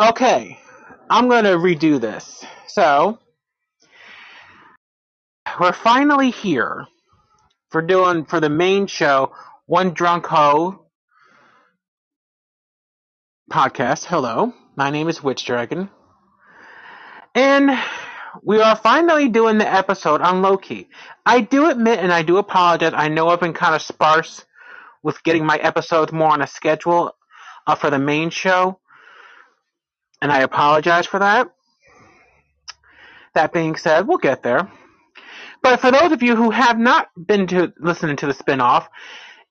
Okay, I'm going to redo this. So, we're finally here for doing for the main show, One Drunk Ho podcast. Hello, my name is Witch Dragon, and we are finally doing the episode on Loki. I do admit, and I do apologize. I know I've been kind of sparse with getting my episodes more on a schedule uh, for the main show, and I apologize for that. That being said, we'll get there. But for those of you who have not been to listening to the spinoff,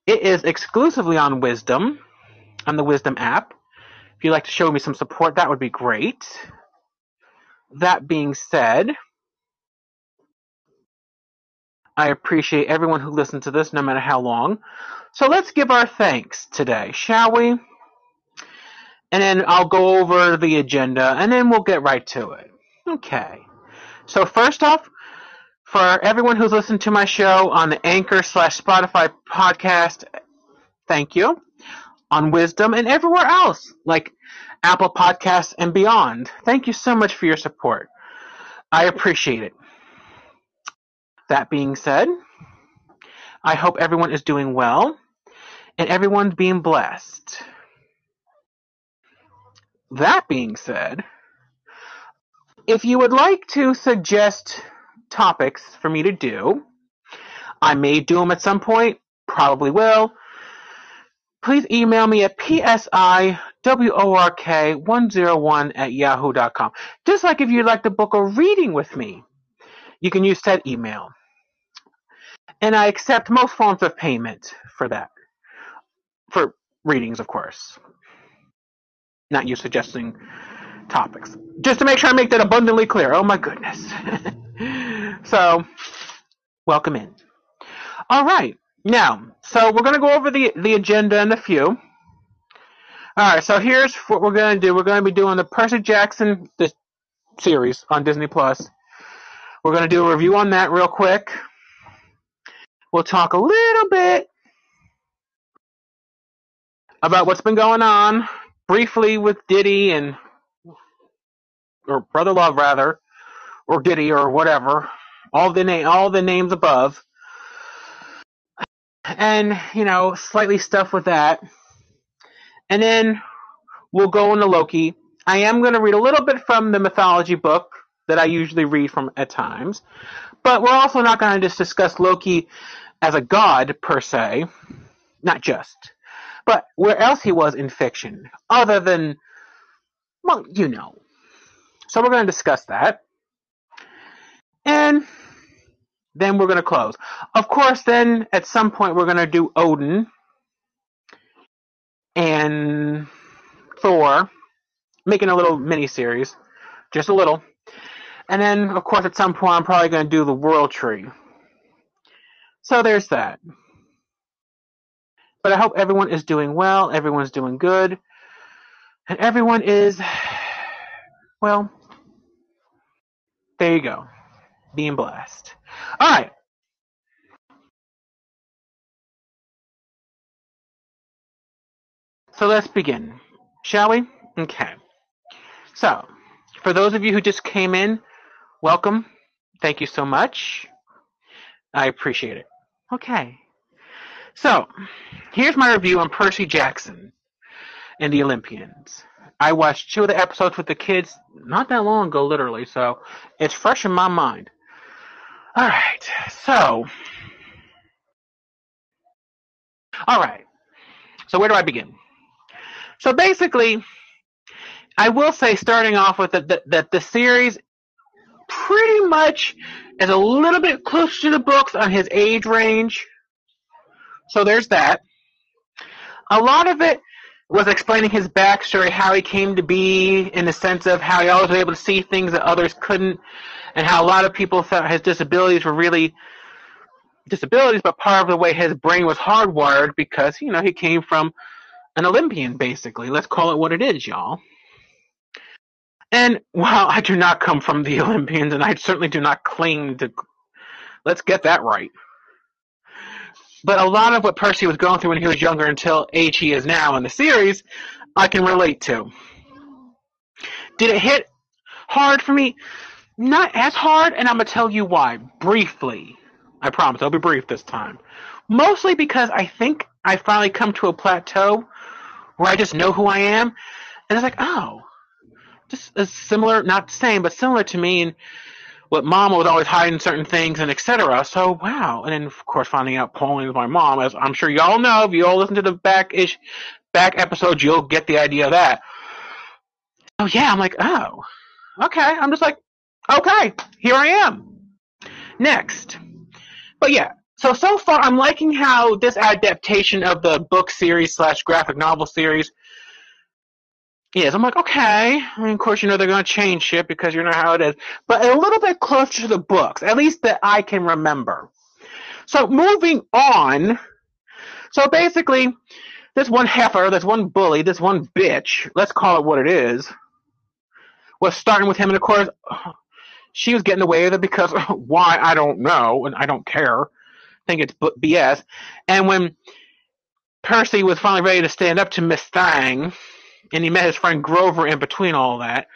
it is exclusively on Wisdom, on the Wisdom app. If you'd like to show me some support, that would be great. That being said, I appreciate everyone who listened to this, no matter how long. So let's give our thanks today, shall we? And then I'll go over the agenda, and then we'll get right to it. Okay. So first off, for everyone who's listened to my show on the Anchor slash Spotify podcast, thank you. On Wisdom and everywhere else, like Apple Podcasts and beyond. Thank you so much for your support. I appreciate it. That being said, I hope everyone is doing well and everyone's being blessed. That being said, if you would like to suggest topics for me to do, I may do them at some point, probably will. Please email me at psiwork101 at yahoo.com. Just like if you'd like to book a reading with me, you can use that email. And I accept most forms of payment for that. For readings, of course. Not you suggesting topics. Just to make sure I make that abundantly clear. Oh my goodness. so, welcome in. All right. Now, so we're going to go over the, the agenda in a few. All right, so here's what we're going to do. We're going to be doing the Percy Jackson the series on Disney Plus. We're going to do a review on that real quick. We'll talk a little bit about what's been going on briefly with Diddy and or Brother Love rather, or Diddy or whatever. All the name all the names above. And, you know, slightly stuff with that. And then we'll go into Loki. I am going to read a little bit from the mythology book that I usually read from at times. But we're also not going to just discuss Loki as a god per se, not just, but where else he was in fiction, other than, well, you know. So we're going to discuss that. And then we're going to close. Of course, then at some point we're going to do Odin and Thor, making a little mini series, just a little. And then, of course, at some point I'm probably going to do the World Tree. So there's that. But I hope everyone is doing well, everyone's doing good, and everyone is, well, there you go. Being blessed. Alright. So let's begin. Shall we? Okay. So, for those of you who just came in, welcome. Thank you so much. I appreciate it. Okay. So, here's my review on Percy Jackson and the Olympians. I watched two of the episodes with the kids not that long ago, literally, so it's fresh in my mind. Alright, so. Alright, so where do I begin? So basically, I will say, starting off with that, that the series pretty much is a little bit close to the books on his age range. So there's that. A lot of it was explaining his backstory, how he came to be, in the sense of how he always was able to see things that others couldn't, and how a lot of people thought his disabilities were really disabilities, but part of the way his brain was hardwired because, you know, he came from an Olympian, basically. Let's call it what it is, y'all. And while I do not come from the Olympians, and I certainly do not claim to, let's get that right. But a lot of what Percy was going through when he was younger until age he is now in the series, I can relate to. Did it hit hard for me? Not as hard, and I'm gonna tell you why briefly. I promise I'll be brief this time. Mostly because I think I finally come to a plateau where I just know who I am, and it's like, oh, just as similar, not the same, but similar to me and what mama was always hiding certain things and etc. So wow, and then of course finding out Pauline my mom, as I'm sure y'all know if you all listen to the back ish back episodes, you'll get the idea of that. Oh yeah, I'm like, oh, okay. I'm just like, okay, here I am. Next, but yeah. So so far, I'm liking how this adaptation of the book series slash graphic novel series Yes, I'm like, okay. Mean, of course, you know they're going to change shit because you know how it is. But a little bit closer to the books, at least that I can remember. So moving on. So basically, this one heifer, this one bully, this one bitch, let's call it what it is, was starting with him. And of course, she was getting away with it because why, I don't know, and I don't care. I think it's BS. And when Percy was finally ready to stand up to Miss Thang, and he met his friend Grover in between all that.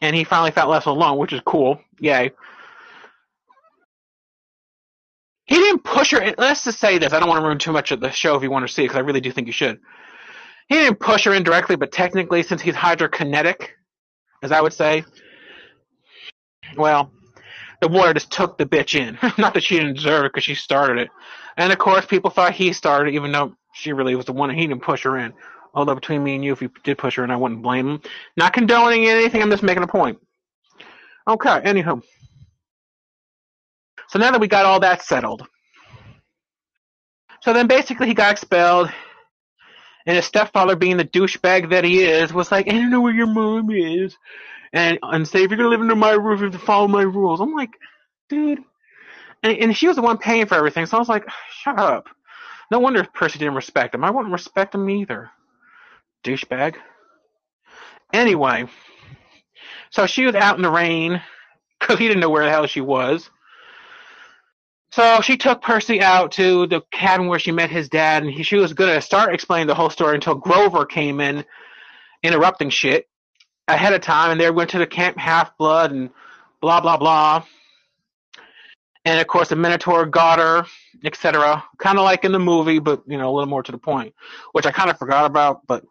And he finally felt less alone, which is cool. Yay. He didn't push her. Let's just say this. I don't want to ruin too much of the show if you want to see it, because I really do think you should. He didn't push her indirectly, but technically, since he's hydrokinetic, as I would say, well, the water just took the bitch in. Not that she didn't deserve it because she started it. And of course, people thought he started it, even though she really was the one, he didn't push her in. Although between me and you, if he did push her in, I wouldn't blame him. Not condoning anything, I'm just making a point. Okay, anywho. So now that we got all that settled. So then basically he got expelled. And his stepfather, being the douchebag that he is, was like, I don't know where your mom is. And, and say, if you're going to live under my roof, you have to follow my rules. I'm like, dude. And, and she was the one paying for everything. So I was like, shut up. No wonder Percy didn't respect him. I wouldn't respect him either. Douchebag. Anyway, so she was out in the rain because he didn't know where the hell she was. So she took Percy out to the cabin where she met his dad, and he, she was going to start explaining the whole story until Grover came in, interrupting shit ahead of time, and they went to the Camp Half Blood and blah blah blah and of course the Minotaur got her, etc. Kind of like in the movie, but you know a little more to the point, which I kind of forgot about, but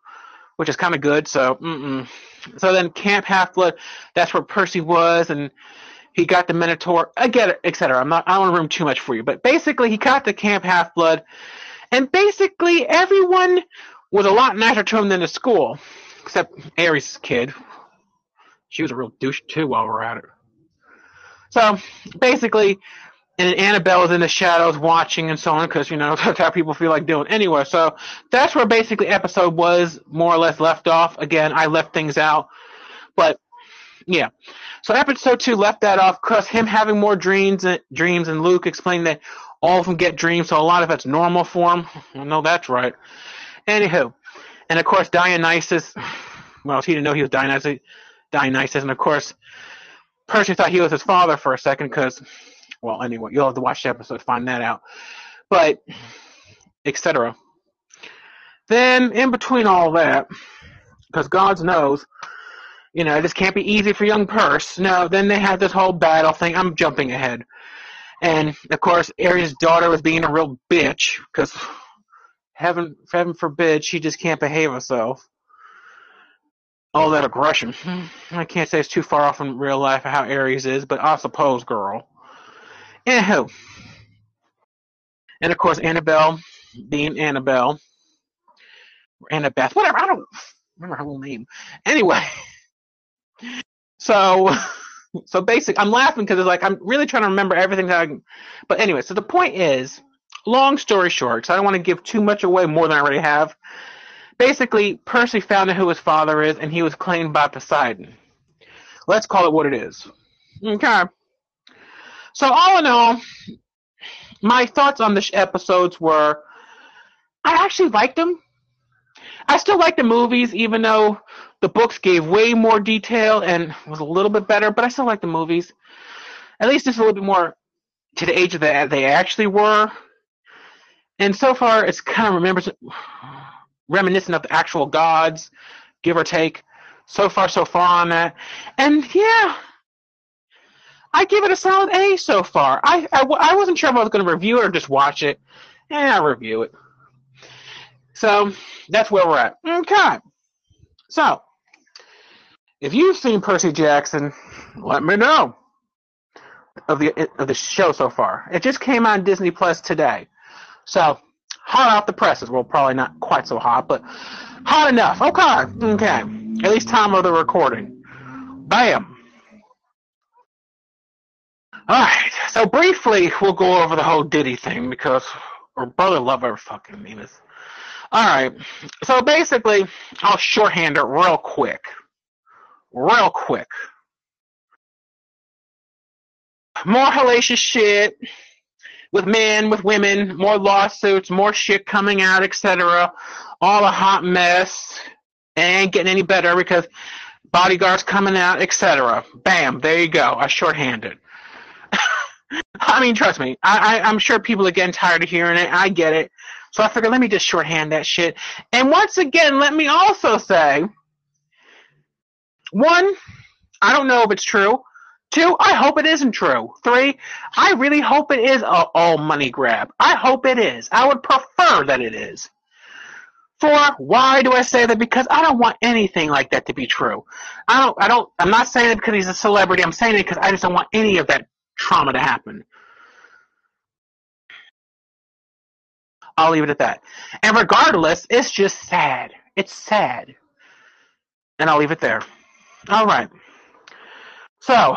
which is kind of good. So, mm-mm. so then Camp Half Blood, that's where Percy was, and he got the Minotaur. I get it, etc. I'm not. I don't want to ruin too much for you, but basically he got the Camp Half Blood, and basically everyone was a lot nicer to him than the school, except Ares' kid. She was a real douche too. While we're at it. So basically, and Annabelle is in the shadows watching and so on because you know that's how people feel like doing anyway. So that's where basically episode was more or less left off. Again, I left things out, but yeah. So episode two left that off because him having more dreams, and, dreams, and Luke explaining that all of them get dreams, so a lot of that's normal for him. I know that's right. Anywho, and of course Dionysus. Well, he didn't know he was Dionysus. Dionysus, and of course Percy thought he was his father for a second because, well, anyway, you'll have to watch the episode to find that out. But, etc. Then, in between all that, because God knows, you know, this can't be easy for young Percy. No, then they had this whole battle thing. I'm jumping ahead. And, of course, Ares' daughter was being a real bitch, because heaven, heaven forbid she just can't behave herself all that aggression. Mm-hmm. I can't say it's too far off in real life how Ares is, but I suppose, girl. Anywho. And of course, Annabelle being Annabelle. Or Annabeth, whatever, I don't remember her whole name. Anyway. So, so basic, I'm laughing because it's like, I'm really trying to remember everything that I but anyway, so the point is, long story short, because I don't want to give too much away more than I already have, Basically, Percy found out who his father is, and he was claimed by Poseidon. Let's call it what it is. Okay. So all in all, my thoughts on the episodes were, I actually liked them. I still like the movies, even though the books gave way more detail and was a little bit better. But I still like the movies. At least it's a little bit more to the age that they actually were. And so far, it's kind of remembers reminiscent of the actual gods, give or take. So far, so far on that. And yeah, I give it a solid A so far. I, I, I wasn't sure if I was going to review it or just watch it. Yeah, I'll review it. So that's where we're at. Okay. So, if you've seen Percy Jackson, let me know of the of the show so far. It just came on Disney Plus today, so hot off the presses. Well, probably not quite so hot, but hot enough. Okay, okay. At least time of the recording. Bam. All right. So briefly, we'll go over the whole Diddy thing because our brother love our fucking Venus. All right. So basically, I'll shorthand it real quick. Real quick. More hellacious shit with men, with women, more lawsuits, more shit coming out, etc. All a hot mess. And getting any better because bodyguards coming out, etc. Bam, there you go. I shorthanded. I mean, trust me, I, I, I'm sure people are getting tired of hearing it. I get it. So I figured, let me just shorthand that shit. And once again, let me also say, one, I don't know if it's true. Two, I hope it isn't true. Three, I really hope it is a all money grab. I hope it is. I would prefer that it is. Four, why do I say that? Because I don't want anything like that to be true. I don't, I don't, I'm not saying it because he's a celebrity. I'm saying it because I just don't want any of that trauma to happen. I'll leave it at that. And regardless, it's just sad. It's sad. And I'll leave it there. All right. So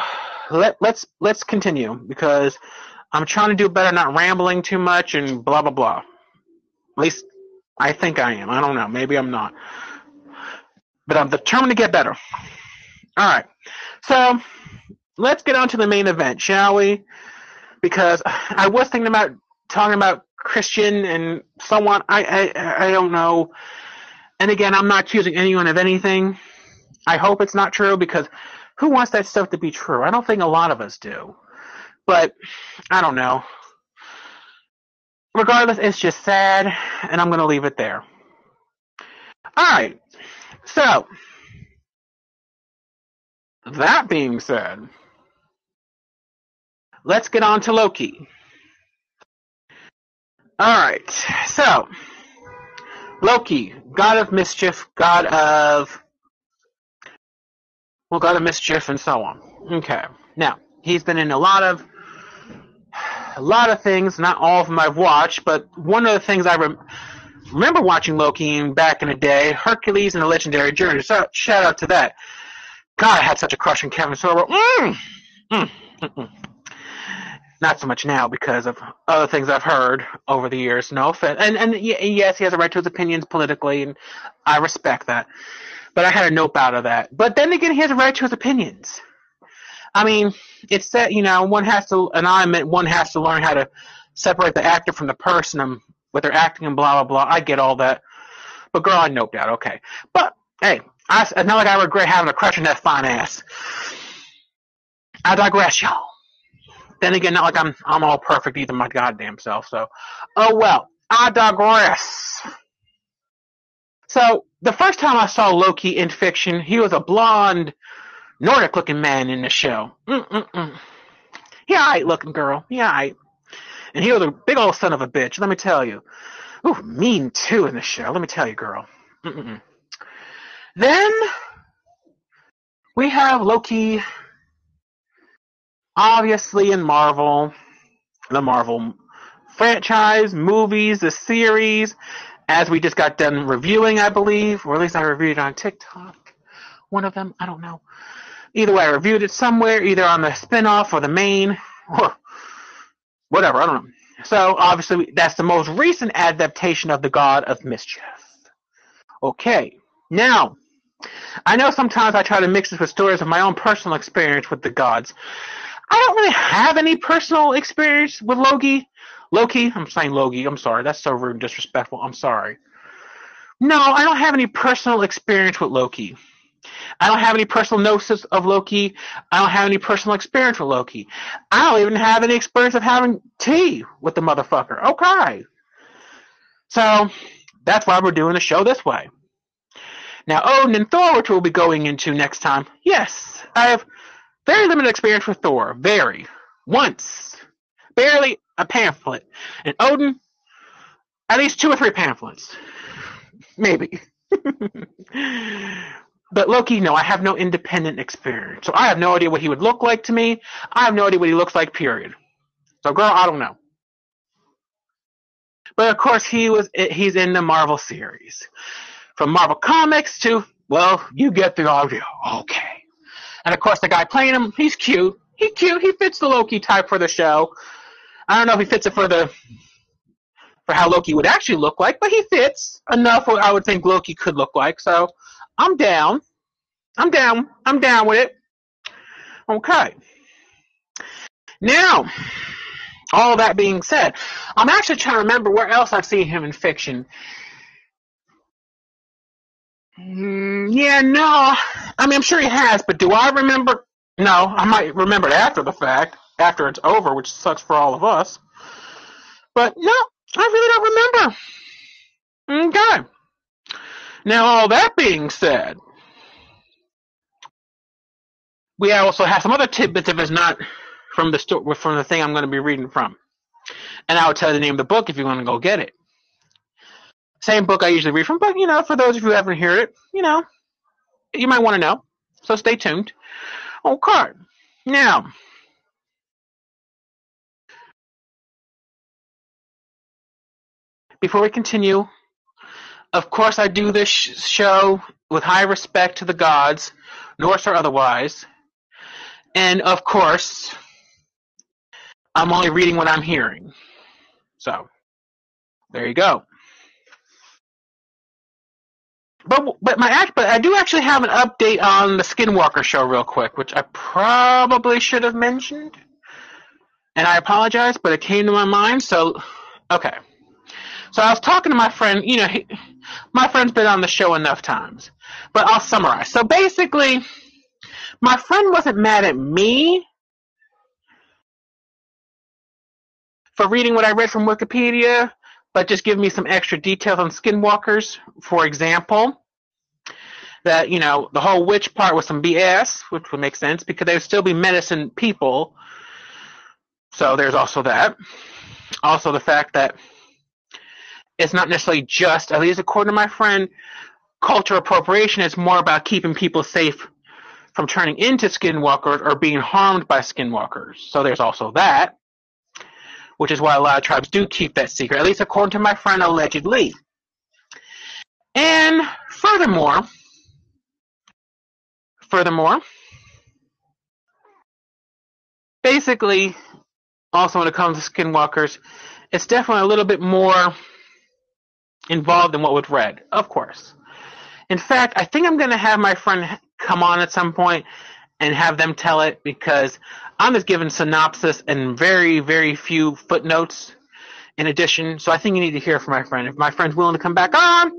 let let's let's continue because I'm trying to do better, not rambling too much and blah blah blah. At least I think I am. I don't know. Maybe I'm not. But I'm determined to get better. All right. So let's get on to the main event, shall we? Because I was thinking about talking about Christian and someone I, I I don't know. And again, I'm not accusing anyone of anything. I hope it's not true because who wants that stuff to be true? I don't think a lot of us do. But I don't know. Regardless, it's just sad, and I'm going to leave it there. All right. So, that being said, let's get on to Loki. Alright, so, Loki, god of mischief, god of, well, god of mischief, and so on. Okay, now, he's been in a lot of, a lot of things, not all of them I've watched, but one of the things I rem- remember watching Loki back in the day, Hercules and the Legendary Journey, so shout out to that. God, I had such a crush on Kevin Sorbo. Mm, mm, mm, mm. Not so much now because of other things I've heard over the years. No offense, and and yes, he has a right to his opinions politically, and I respect that. But I had a nope out of that. But then again, he has a right to his opinions. I mean, it's that you know one has to, and I meant one has to learn how to separate the actor from the person and with their acting and blah blah blah. I get all that. But girl, I noped out. Okay, but hey, I, it's not like I regret having a crush on that fine ass. I digress, y'all. Then again, not like I'm I'm all perfect either my goddamn self. So, oh well. I digress. So the first time I saw Loki in fiction, he was a blonde, Nordic-looking man in the show. Mm-mm-mm. Looking girl. Yeah, alright. And he was a big old son of a bitch. Let me tell you. Ooh, mean too in the show. Let me tell you, girl. Mm-mm. Then we have Loki obviously in Marvel, the Marvel franchise, movies, the series, as we just got done reviewing, I believe, or at least I reviewed it on TikTok. One of them, I don't know. Either way, I reviewed it somewhere, either on the spin-off or the main, or whatever, I don't know. So, obviously, that's the most recent adaptation of the God of Mischief. Okay, now, I know sometimes I try to mix this with stories of my own personal experience with the gods. I don't really have any personal experience with Loki. Loki, I'm saying Loki, I'm sorry. That's so rude and disrespectful. I'm sorry. No, I don't have any personal experience with Loki. I don't have any personal gnosis of Loki. I don't have any personal experience with Loki. I don't even have any experience of having tea with the motherfucker. Okay. So, that's why we're doing the show this way. Now, Odin and Thor, which we'll be going into next time, yes, I have very limited experience with Thor. Very. Once. Barely a pamphlet. And Odin, at least two or three pamphlets. Maybe. but Loki, no, I have no independent experience. So I have no idea what he would look like to me. I have no idea what he looks like, period. So girl, I don't know. But of course he was he's in the Marvel series. From Marvel Comics to well, you get the idea. Okay. And of course the guy playing him, he's cute. He cute. He fits the Loki type for the show. I don't know if he fits it for the for how Loki would actually look like, but he fits enough what I would think Loki could look like. So I'm down. I'm down. I'm down with it. Okay. Now, all that being said, I'm actually trying to remember where else I've seen him in fiction. Mm, yeah, no. I mean, I'm sure he has, but do I remember? No, I might remember it after the fact, after it's over, which sucks for all of us. But no, I really don't remember. Okay. Now, all that being said, we also have some other tidbits if it's not from the sto- from the thing I'm going to be reading from, and I will tell you the name of the book if you want to go get it. Same book I usually read from, but you know, for those of you who haven't heard it, you know, you might want to know. So stay tuned. Okay. Now, before we continue, of course, I do this sh- show with high respect to the gods, Norse or otherwise. And of course, I'm only reading what I'm hearing. So, there you go. But but my act, but I do actually have an update on the Skinwalker show real quick, which I probably should have mentioned, and I apologize, but it came to my mind. So, okay. So I was talking to my friend. You know, he, my friend's been on the show enough times, but I'll summarize. So basically, my friend wasn't mad at me for reading what I read from Wikipedia, but just give me some extra details on skinwalkers. For example, that, you know, the whole witch part was some BS, which would make sense because they would still be medicine people. So there's also that. Also the fact that it's not necessarily just, at least according to my friend, cultural appropriation is more about keeping people safe from turning into skinwalkers or being harmed by skinwalkers. So there's also that which is why a lot of tribes do keep that secret, at least according to my friend allegedly. And furthermore, furthermore, basically, also when it comes to skinwalkers, it's definitely a little bit more involved in what we've read, of course. In fact, I think I'm going to have my friend come on at some point and have them tell it because I'm just given synopsis and very, very few footnotes in addition. So I think you need to hear from my friend. If my friend's willing to come back on,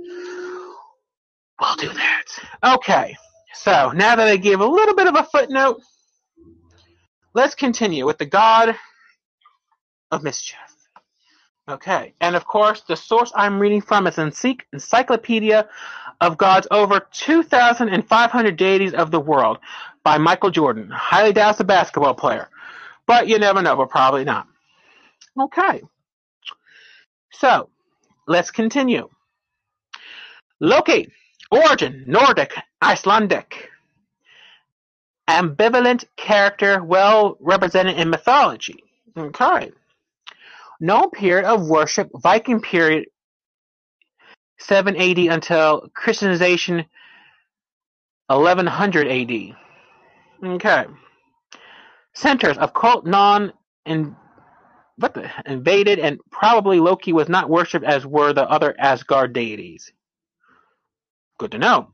we'll do that. Okay. So now that I gave a little bit of a footnote, let's continue with the God of Mischief. Okay. And of course, the source I'm reading from is Encyclopedia of God's over 2,500 deities of the world by Michael Jordan. Highly doubt it's a basketball player, but you never know, but probably not. Okay. So, let's continue. Loki, origin, Nordic, Icelandic. Ambivalent character well represented in mythology. Okay. No period of worship, Viking period, 780 until Christianization, 1100 AD. Okay. Centers of cult non what the invaded and probably Loki was not worshipped as were the other Asgard deities. Good to know.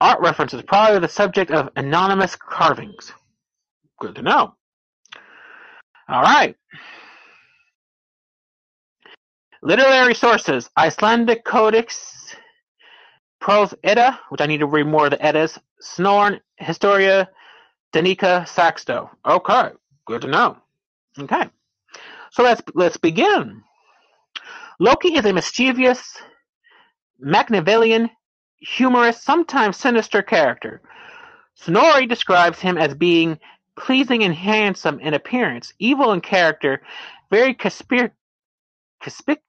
Art references probably the subject of anonymous carvings. Good to know. All right. Literary sources: Icelandic Codex, Prose Edda, which I need to read more of the Eddas, Snorri, Historia Danica Saxo. Okay, good to know. Okay, so let's let's begin. Loki is a mischievous Machiavellian humorous, sometimes sinister character. Snorri describes him as being pleasing and handsome in appearance, evil in character, very conspir- conspic-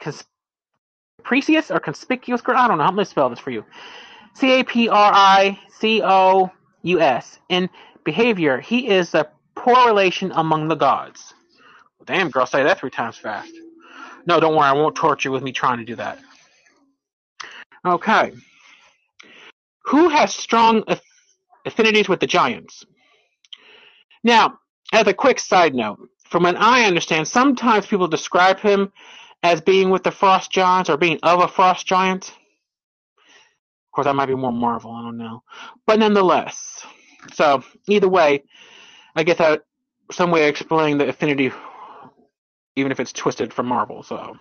capricious or conspicuous. I don't know. I'm to spell this for you. C A P R I C O U S. In behavior, he is a poor relation among the gods. Well, damn, girl, say that three times fast. No, don't worry. I won't torture you with me trying to do that. Okay. Who has strong affinities with the giants? Now, as a quick side note, from what I understand, sometimes people describe him as being with the frost giants or being of a frost giant. Of course, that might be more Marvel. I don't know, but nonetheless. So either way, I guess that some way of explaining the affinity, even if it's twisted from Marvel. So whatever.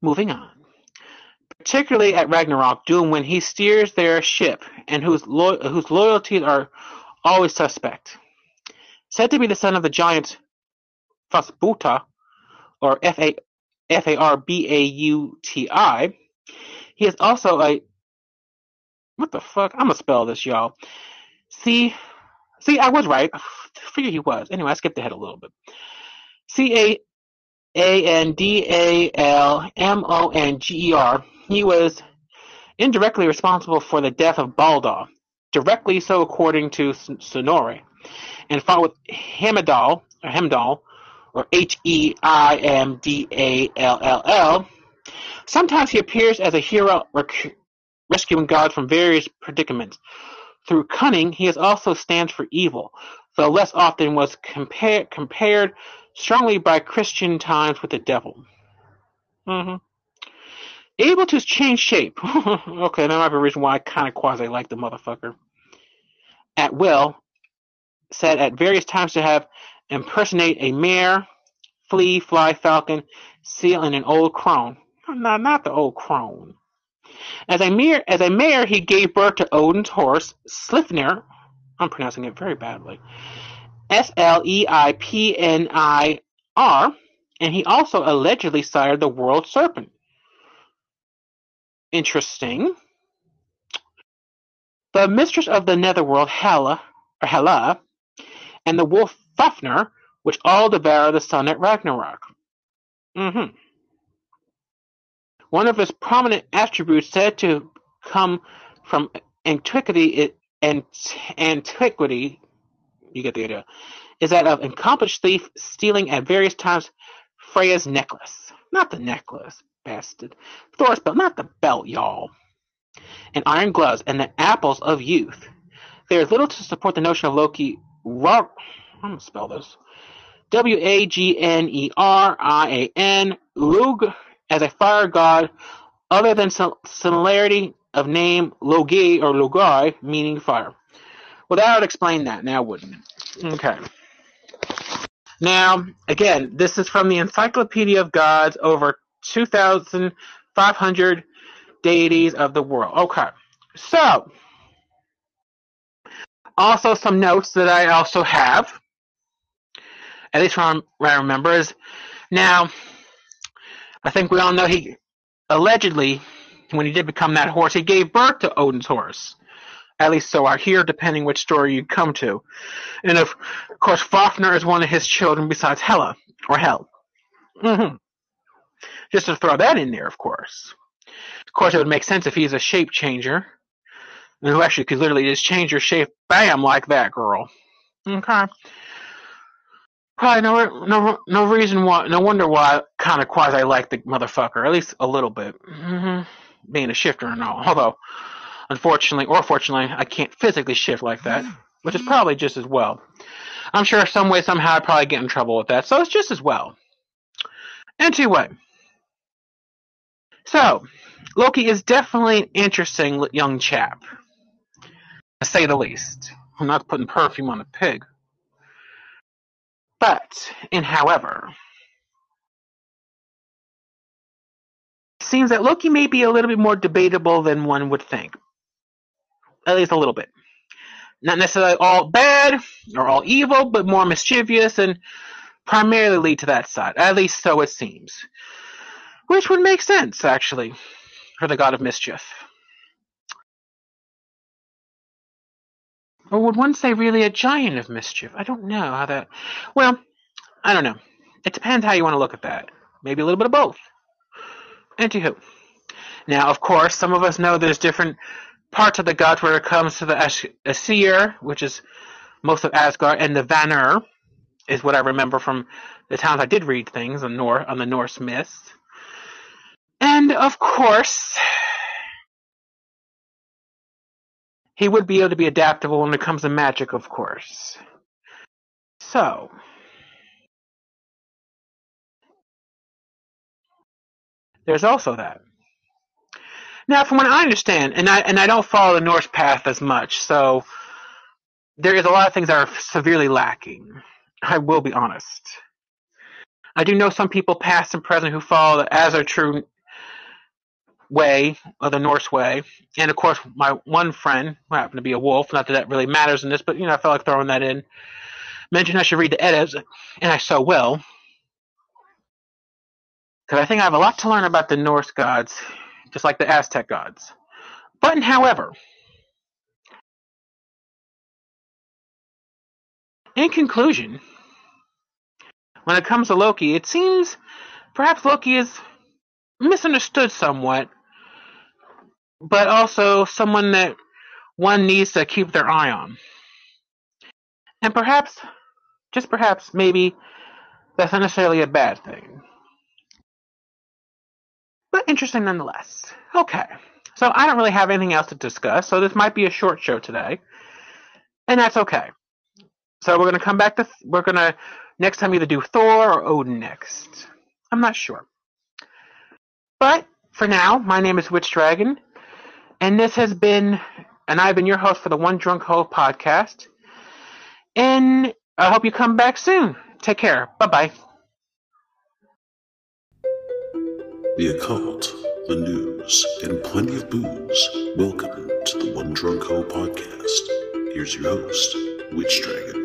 Moving on. Particularly at Ragnarok, Doom when he steers their ship and whose lo- whose loyalties are always suspect. Said to be the son of the giant Fasbuta, or F A F A R B A U T I. He is also a what the fuck? I'm gonna spell this, y'all. See, see, I was right. I figured he was. Anyway, I skipped ahead a little bit. C A A N D A L M O N G E R. He was indirectly responsible for the death of Balder, directly so according to Snorri, and fought with Heimdall, or Hemdall, or H E I M D A L L L. Sometimes he appears as a hero rec- rescuing God from various predicaments. Through cunning, he also stands for evil, though less often was compar- compared strongly by Christian times with the devil. Mm-hmm. Able to change shape. okay, that might be a reason why I kind of quasi like the motherfucker. At will, said at various times to have impersonate a mare, flea, fly, falcon, seal, and an old crone. Not, not the old crone. As a mare, as a mare, he gave birth to Odin's horse, Sleipnir. I'm pronouncing it very badly. S L E I P N I R, and he also allegedly sired the world serpent. Interesting. The mistress of the netherworld, Hela, or Hela, and the wolf Fafnir, which all devour the sun at Ragnarok. Mm-hmm. One of his prominent attributes said to come from antiquity, antiquity, you get the idea, is that of an accomplished thief stealing at various times Freya's necklace. Not the necklace, bastard. Thor's belt, not the belt, y'all. And iron gloves and the apples of youth. There is little to support the notion of Loki. I'm gonna spell this. W A G N E R I A N. Lug as a fire god, other than similarity of name Logi or Logai, meaning fire. Well, that would explain that now, wouldn't it? Okay. Now, again, this is from the Encyclopedia of Gods, over 2,500 deities of the world. Okay. So, also some notes that I also have, at least from what I remember, is now, I think we all know he allegedly, when he did become that horse, he gave birth to Odin's horse. At least so I hear, depending which story you come to. And of, course, Fafnir is one of his children besides Hela, or Hel. Mm-hmm. Just to throw that in there, of course. Of course, it would make sense if he's a shape changer. Who actually could literally just change your shape, bam, like that, girl. Okay. Probably no, no, no reason why, no wonder why kind of quasi like the motherfucker, at least a little bit. Mm-hmm. Being a shifter and all. Although, unfortunately, or fortunately, I can't physically shift like that, which is probably just as well. I'm sure some way, somehow, I'd probably get in trouble with that, so it's just as well. Anyway. So, Loki is definitely an interesting young chap, to say the least. I'm not putting perfume on a pig. But, in however, it seems that Loki may be a little bit more debatable than one would think. At least a little bit. Not necessarily all bad or all evil, but more mischievous and primarily lead to that side. At least so it seems. Which would make sense, actually. for the god of mischief. Or would one say really a giant of mischief? I don't know how that. Well, I don't know. It depends how you want to look at that. Maybe a little bit of both. Anywho. Now, of course, some of us know there's different parts of the gods where it comes to the Aesir, which is most of Asgard, and the Vanir is what I remember from the times I did read things on, Nor- on the Norse myths. And, of course, he would be able to be adaptable when it comes to magic, of course. So, there's also that. Now, from what I understand, and I and I don't follow the Norse path as much, so there is a lot of things that are severely lacking. I will be honest. I do know some people, past and present, who follow the Asatru way, or the Norse way. And of course, my one friend, who happened to be a wolf, not that that really matters in this, but you know, I felt like throwing that in, mentioned I should read the Eddas, and I so will. Because I think I have a lot to learn about the Norse gods, just like the Aztec gods. But, however, in conclusion, when it comes to Loki, it seems perhaps Loki is misunderstood somewhat, but also someone that one needs to keep their eye on. And perhaps, just perhaps, maybe, that's not necessarily a bad thing. But interesting nonetheless. Okay, so I don't really have anything else to discuss, so this might be a short show today. And that's okay. So we're going to come back to, we're going to next time either do Thor or Odin next. I'm not sure. But for now, my name is Witch Dragon, and this has been, and I've been your host for the One Drunk Hole podcast. And I hope you come back soon. Take care. Bye bye. The occult, the news, and plenty of booze. Welcome to the One Drunk Hole podcast. Here's your host, Witch Dragon.